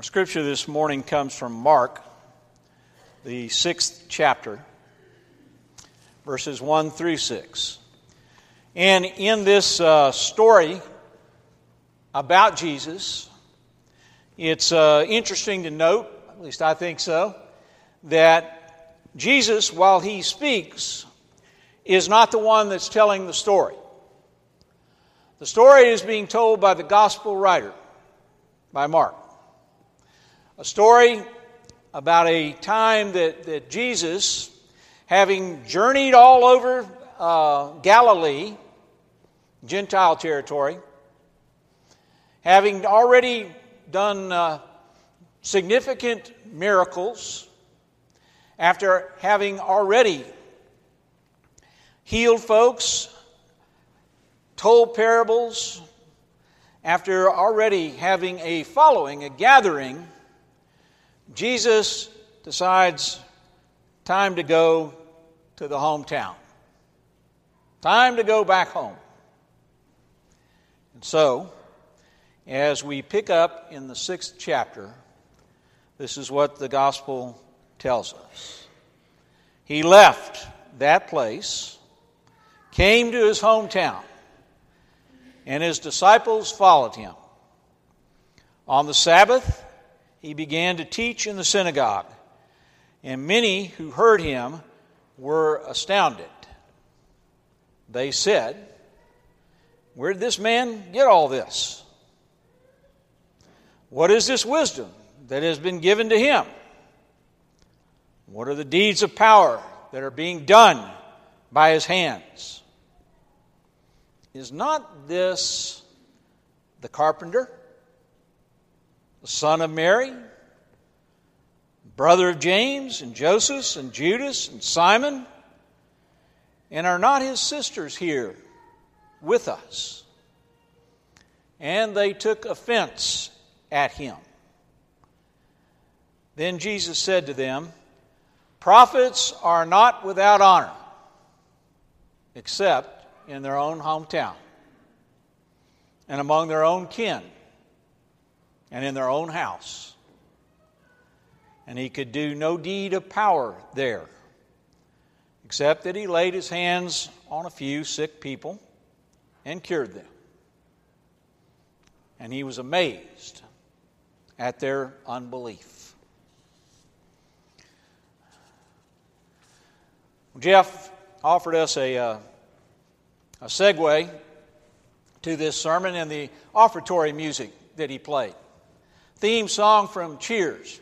Our scripture this morning comes from Mark, the sixth chapter, verses 1 through 6. And in this uh, story about Jesus, it's uh, interesting to note, at least I think so, that Jesus, while he speaks, is not the one that's telling the story. The story is being told by the gospel writer, by Mark. A story about a time that, that Jesus, having journeyed all over uh, Galilee, Gentile territory, having already done uh, significant miracles, after having already healed folks, told parables, after already having a following, a gathering, Jesus decides time to go to the hometown. Time to go back home. And so, as we pick up in the sixth chapter, this is what the gospel tells us. He left that place, came to his hometown, and his disciples followed him. On the Sabbath, he began to teach in the synagogue, and many who heard him were astounded. They said, Where did this man get all this? What is this wisdom that has been given to him? What are the deeds of power that are being done by his hands? Is not this the carpenter, the son of Mary, brother of James and Joseph and Judas and Simon? And are not his sisters here with us? And they took offense at him. Then Jesus said to them, Prophets are not without honor, except in their own hometown, and among their own kin, and in their own house. And he could do no deed of power there, except that he laid his hands on a few sick people and cured them. And he was amazed at their unbelief. Jeff offered us a, uh, a segue to this sermon and the offertory music that he played. Theme song from Cheers.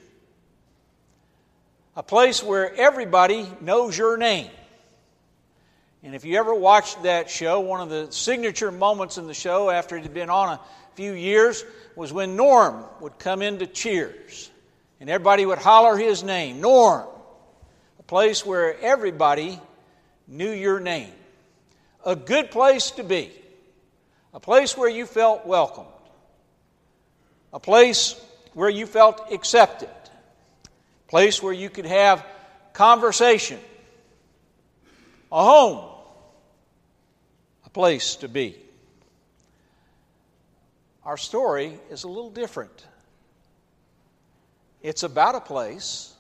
A place where everybody knows your name. And if you ever watched that show, one of the signature moments in the show after it had been on a few years was when Norm would come into Cheers. And everybody would holler his name Norm A place where everybody knew your name. A good place to be. A place where you felt welcomed. A place where you felt accepted. Place where you could have conversation. A home. A place to be. Our story is a little different. It's about a place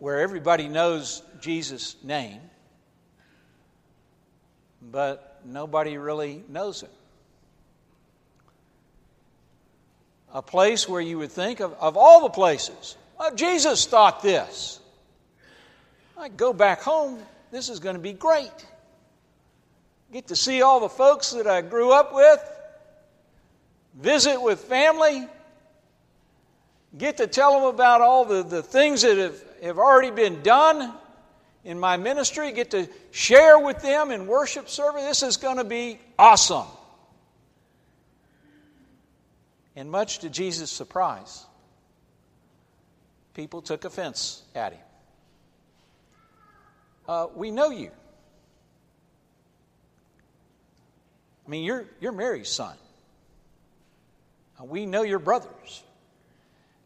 where everybody knows Jesus' name, but nobody really knows him. A place where you would think of, of all the places, well, Jesus thought this. I go back home, this is going to be great. Get to see all the folks that I grew up with, visit with family, get to tell them about all the, the things that have have already been done in my ministry, get to share with them in worship service. This is going to be awesome. And much to Jesus' surprise, people took offense at him. Uh, we know you. I mean, you're, you're Mary's son. Uh, we know your brothers.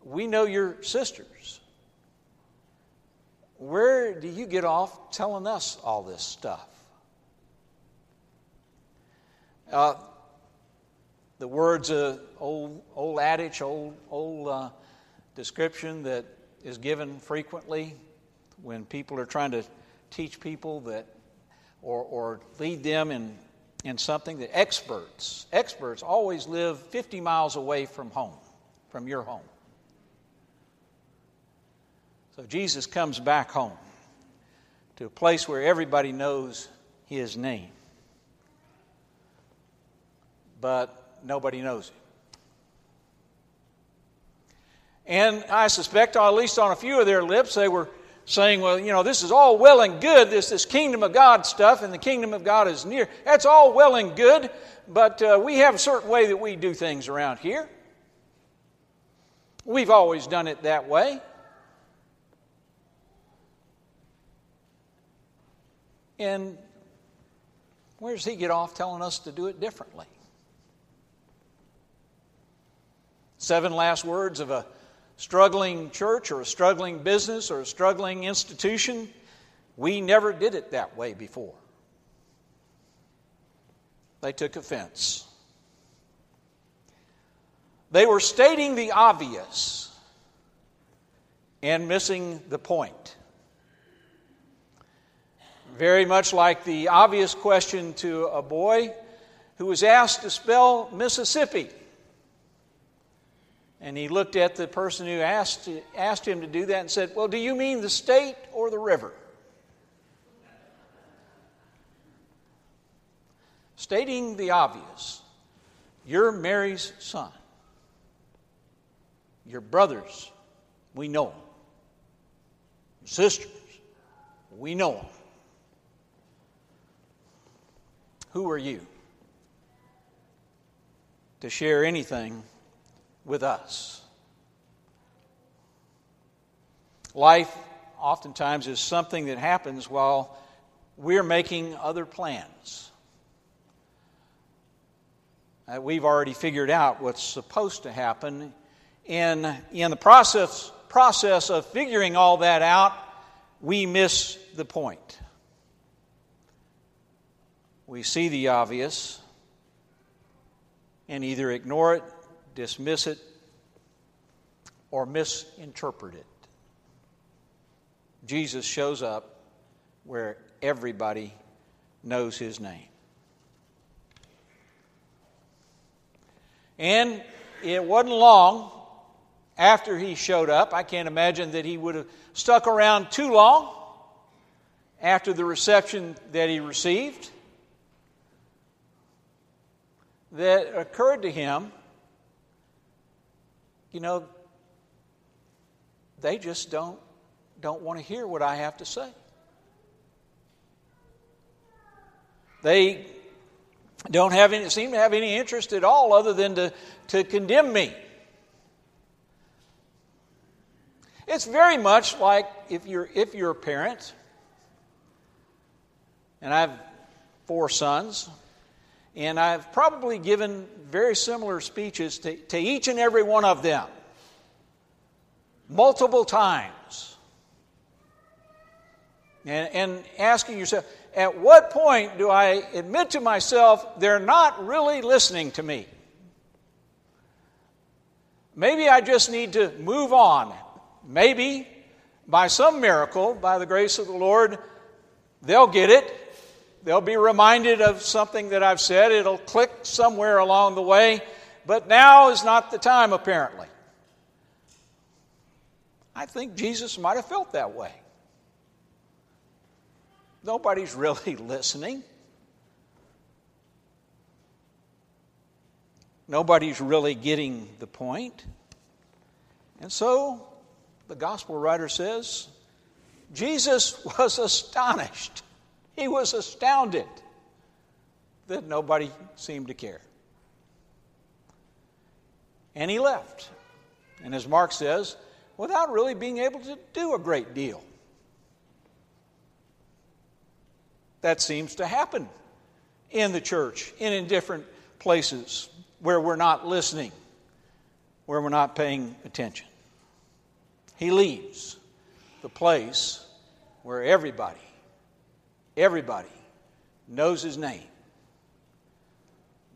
We know your sisters. Where do you get off telling us all this stuff? Uh, the words of old old adage, old old uh, description that is given frequently when people are trying to teach people that or, or lead them in, in something that experts experts always live 50 miles away from home from your home. So jesus comes back home to a place where everybody knows his name. But nobody knows him and i suspect at least on a few of their lips they were saying, well, you know, this is all well and good, this, this kingdom of God stuff, and the kingdom of God is near. That's all well and good, but uh, we have a certain way that we do things around here. We've always done it that way. And where does he get off telling us to do it differently? Seven last words of a struggling church or a struggling business or a struggling institution, we never did it that way before. They took offense. They were stating the obvious and missing the point. Very much like the obvious question to a boy who was asked to spell Mississippi. And he looked at the person who asked, asked him to do that and said, Well, do you mean the state or the river? Stating the obvious you're Mary's son. Your brothers, we know them. Your sisters, we know them. Who are you to share anything with us. Life oftentimes is something that happens while we're making other plans. Uh, we've already figured out what's supposed to happen. In, in the process, process of figuring all that out, we miss the point. We see the obvious and either ignore it dismiss it, or misinterpret it. Jesus shows up where everybody knows his name. And it wasn't long after he showed up. I can't imagine that he would have stuck around too long after the reception that he received. That occurred to him you know, they just don't, don't want to hear what I have to say. They don't have any, seem to have any interest at all other than to, to condemn me. It's very much like if you're, if you're a parent, and I have four sons, and I've probably given very similar speeches to, to each and every one of them multiple times. And, and asking yourself, at what point do I admit to myself they're not really listening to me? Maybe I just need to move on. Maybe by some miracle, by the grace of the Lord, they'll get it They'll be reminded of something that I've said. It'll click somewhere along the way. But now is not the time, apparently. I think Jesus might have felt that way. Nobody's really listening. Nobody's really getting the point. And so the gospel writer says Jesus was astonished. He was astounded that nobody seemed to care. And he left. And as Mark says, without really being able to do a great deal. That seems to happen in the church and in different places where we're not listening, where we're not paying attention. He leaves the place where everybody Everybody knows his name.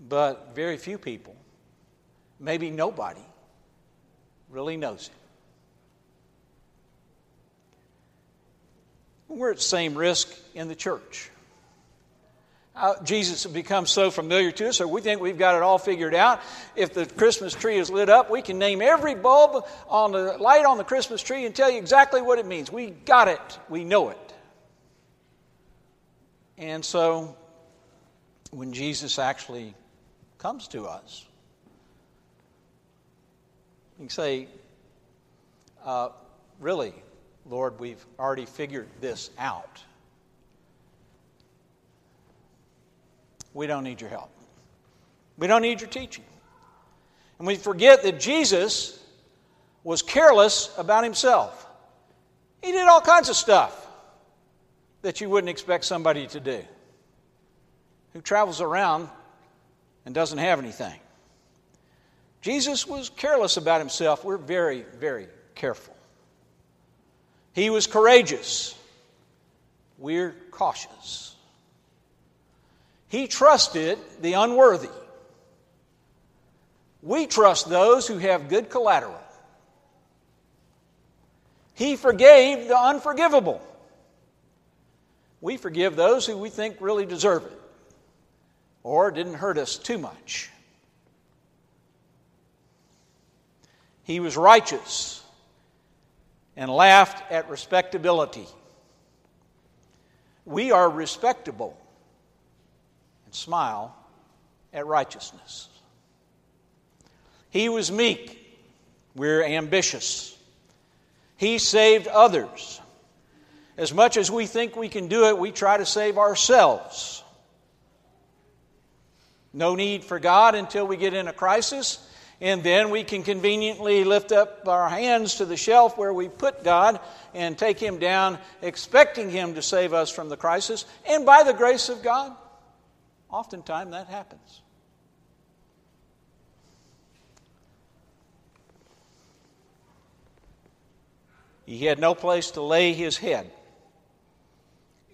But very few people maybe nobody really knows Him. We're at the same risk in the church. Uh, Jesus has become so familiar to us, or we think we've got it all figured out. If the Christmas tree is lit up, we can name every bulb on the light on the Christmas tree and tell you exactly what it means. We got it, we know it. And so, when Jesus actually comes to us, you can say, uh, Really, Lord, we've already figured this out. We don't need your help. We don't need your teaching. And we forget that Jesus was careless about himself. He did all kinds of stuff that you wouldn't expect somebody to do, who travels around and doesn't have anything. Jesus was careless about himself. We're very, very careful. He was courageous. We're cautious. He trusted the unworthy. We trust those who have good collateral. He forgave the unforgivable. We forgive those who we think really deserve it or didn't hurt us too much. He was righteous and laughed at respectability. We are respectable and smile at righteousness. He was meek. We're ambitious. He saved others. As much as we think we can do it, we try to save ourselves. No need for God until we get in a crisis, and then we can conveniently lift up our hands to the shelf where we put God and take Him down, expecting Him to save us from the crisis. And by the grace of God, oftentimes that happens. He had no place to lay his head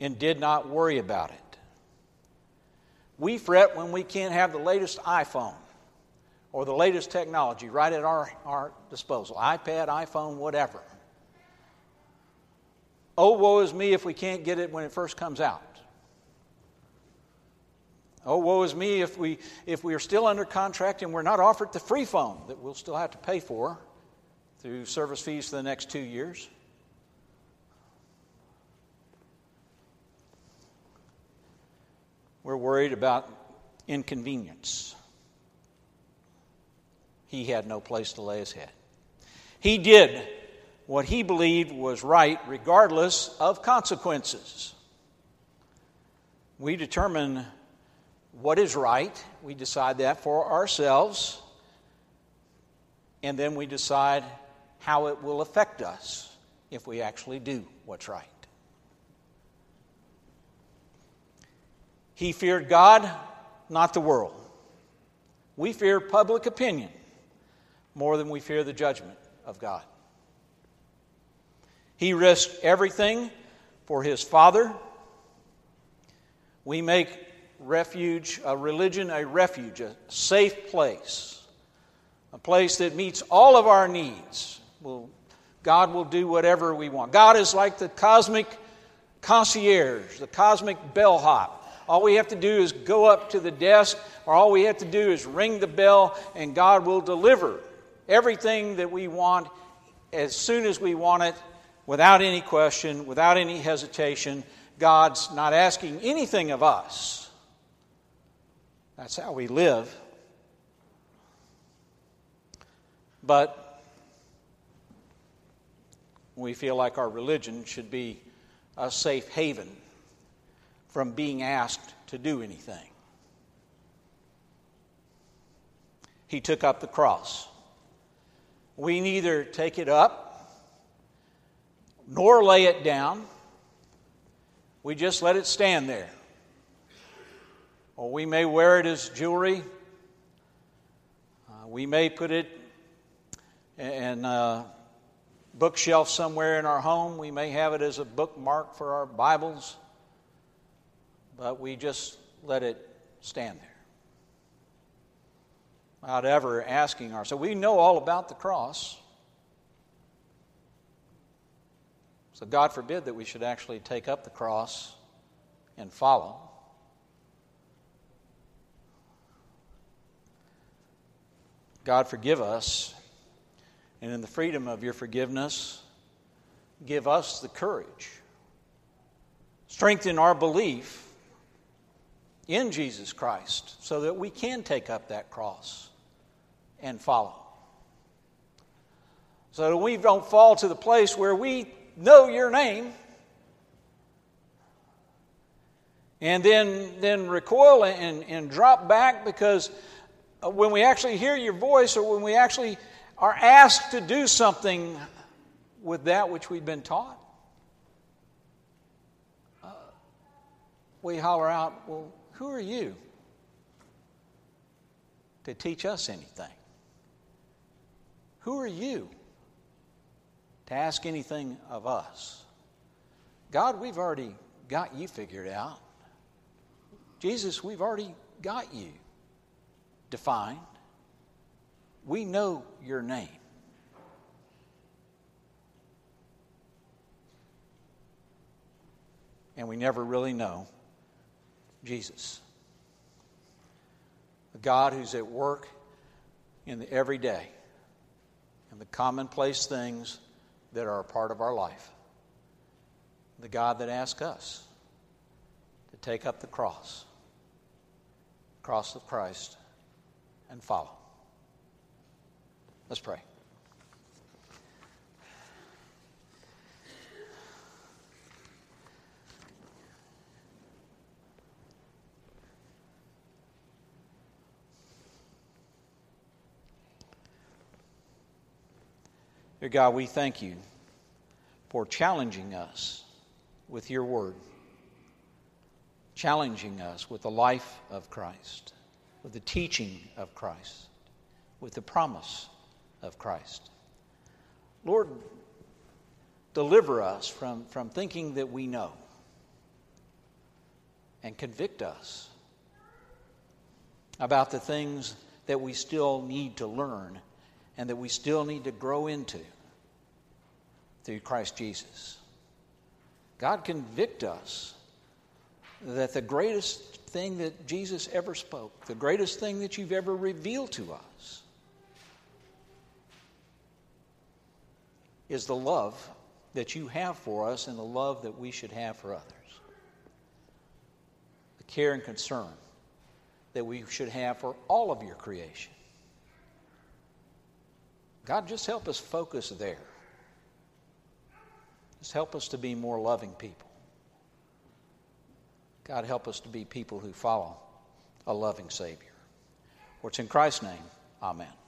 and did not worry about it. We fret when we can't have the latest iPhone or the latest technology right at our, our disposal iPad, iPhone, whatever. Oh, woe is me if we can't get it when it first comes out. Oh, woe is me if we, if we are still under contract and we're not offered the free phone that we'll still have to pay for through service fees for the next two years. We're worried about inconvenience he had no place to lay his head. He did what he believed was right, regardless of consequences. We determine what is right, we decide that for ourselves, and then we decide how it will affect us if we actually do what's right. He feared God, not the world. We fear public opinion more than we fear the judgment of God. He risked everything for his Father. We make refuge, a religion, a refuge, a safe place, a place that meets all of our needs. Well, God will do whatever we want. God is like the cosmic concierge, the cosmic bellhop. All we have to do is go up to the desk, or all we have to do is ring the bell, and God will deliver everything that we want as soon as we want it, without any question, without any hesitation. God's not asking anything of us. That's how we live. But we feel like our religion should be a safe haven from being asked to do anything. He took up the cross we neither take it up nor lay it down. We just let it stand there. Or we may wear it as jewelry. Uh, we may put it in a bookshelf somewhere in our home. We may have it as a bookmark for our Bibles. But we just let it stand there. without ever asking ourselves. We know all about the cross. So, God forbid that we should actually take up the cross and follow. God, forgive us. And in the freedom of your forgiveness, give us the courage. Strengthen our belief in Jesus Christ so that we can take up that cross and follow. So that we don't fall to the place where we know your name and then, then recoil and, and drop back because when we actually hear your voice or when we actually are asked to do something with that which we've been taught, uh, we holler out, Well, who are you to teach us anything? Who are you to ask anything of us? God, we've already got you figured out. Jesus, we've already got you defined. We know your name. And we never really know Jesus. A God who's at work in the everyday and the commonplace things that are a part of our life. The God that asks us to take up the cross, the cross of Christ, and follow. Let's pray. Dear God, we thank you for challenging us with your word, challenging us with the life of Christ, with the teaching of Christ, with the promise of Christ. Lord, deliver us from, from thinking that we know and convict us about the things that we still need to learn and that we still need to grow into through Christ Jesus. God convict us that the greatest thing that Jesus ever spoke, the greatest thing that you've ever revealed to us, is the love that you have for us and the love that we should have for others. The care and concern that we should have for all of your creation. God, just help us focus there. Just help us to be more loving people. God, help us to be people who follow a loving Savior. For it's in Christ's name, amen.